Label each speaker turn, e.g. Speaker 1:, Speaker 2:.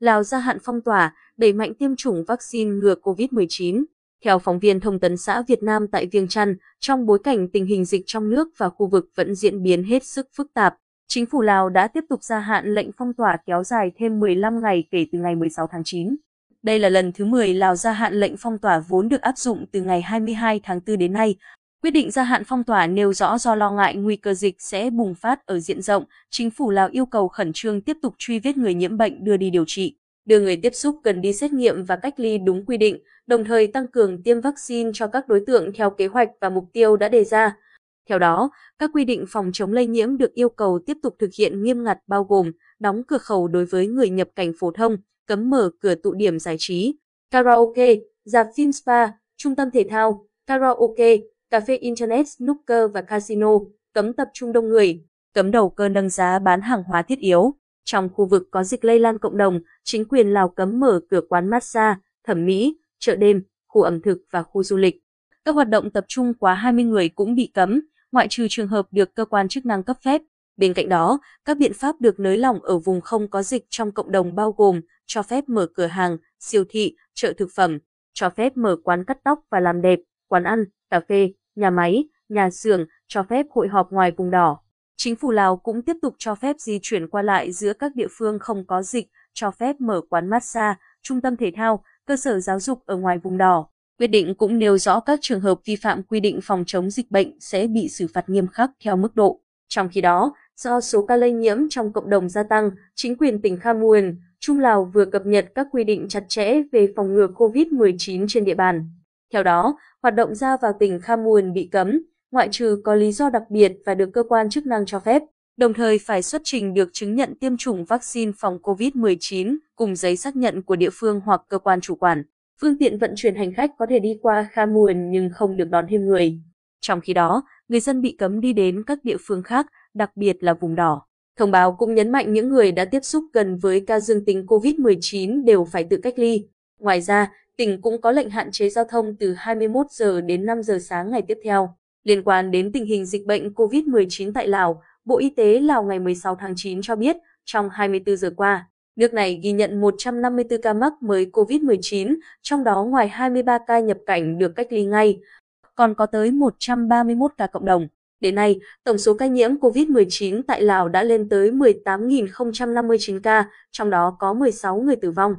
Speaker 1: Lào gia hạn phong tỏa, đẩy mạnh tiêm chủng vaccine ngừa COVID-19. Theo phóng viên Thông tấn xã Việt Nam tại Viêng Chăn, trong bối cảnh tình hình dịch trong nước và khu vực vẫn diễn biến hết sức phức tạp, chính phủ Lào đã tiếp tục gia hạn lệnh phong tỏa kéo dài thêm 15 ngày kể từ ngày 16 tháng 9. Đây là lần thứ 10 Lào gia hạn lệnh phong tỏa vốn được áp dụng từ ngày 22 tháng 4 đến nay. Quyết định gia hạn phong tỏa nêu rõ do lo ngại nguy cơ dịch sẽ bùng phát ở diện rộng, chính phủ Lào yêu cầu khẩn trương tiếp tục truy vết người nhiễm bệnh đưa đi điều trị, đưa người tiếp xúc cần đi xét nghiệm và cách ly đúng quy định, đồng thời tăng cường tiêm vaccine cho các đối tượng theo kế hoạch và mục tiêu đã đề ra. Theo đó, các quy định phòng chống lây nhiễm được yêu cầu tiếp tục thực hiện nghiêm ngặt bao gồm đóng cửa khẩu đối với người nhập cảnh phổ thông, cấm mở cửa tụ điểm giải trí, karaoke, dạp phim spa, trung tâm thể thao, karaoke, cà phê internet, snooker và casino, cấm tập trung đông người, cấm đầu cơ nâng giá bán hàng hóa thiết yếu. Trong khu vực có dịch lây lan cộng đồng, chính quyền Lào cấm mở cửa quán massage, thẩm mỹ, chợ đêm, khu ẩm thực và khu du lịch. Các hoạt động tập trung quá 20 người cũng bị cấm, ngoại trừ trường hợp được cơ quan chức năng cấp phép. Bên cạnh đó, các biện pháp được nới lỏng ở vùng không có dịch trong cộng đồng bao gồm cho phép mở cửa hàng, siêu thị, chợ thực phẩm, cho phép mở quán cắt tóc và làm đẹp, quán ăn, cà phê, nhà máy, nhà xưởng, cho phép hội họp ngoài vùng đỏ. Chính phủ Lào cũng tiếp tục cho phép di chuyển qua lại giữa các địa phương không có dịch, cho phép mở quán massage, trung tâm thể thao, cơ sở giáo dục ở ngoài vùng đỏ. Quyết định cũng nêu rõ các trường hợp vi phạm quy định phòng chống dịch bệnh sẽ bị xử phạt nghiêm khắc theo mức độ. Trong khi đó, do số ca lây nhiễm trong cộng đồng gia tăng, chính quyền tỉnh Kham Trung Lào vừa cập nhật các quy định chặt chẽ về phòng ngừa COVID-19 trên địa bàn. Theo đó, hoạt động ra vào tỉnh Khamun bị cấm, ngoại trừ có lý do đặc biệt và được cơ quan chức năng cho phép, đồng thời phải xuất trình được chứng nhận tiêm chủng vaccine phòng COVID-19 cùng giấy xác nhận của địa phương hoặc cơ quan chủ quản. Phương tiện vận chuyển hành khách có thể đi qua Khamun nhưng không được đón thêm người. Trong khi đó, người dân bị cấm đi đến các địa phương khác, đặc biệt là vùng đỏ. Thông báo cũng nhấn mạnh những người đã tiếp xúc gần với ca dương tính COVID-19 đều phải tự cách ly. Ngoài ra, tỉnh cũng có lệnh hạn chế giao thông từ 21 giờ đến 5 giờ sáng ngày tiếp theo. Liên quan đến tình hình dịch bệnh COVID-19 tại Lào, Bộ Y tế Lào ngày 16 tháng 9 cho biết, trong 24 giờ qua, nước này ghi nhận 154 ca mắc mới COVID-19, trong đó ngoài 23 ca nhập cảnh được cách ly ngay, còn có tới 131 ca cộng đồng. Đến nay, tổng số ca nhiễm COVID-19 tại Lào đã lên tới 18.059 ca, trong đó có 16 người tử vong.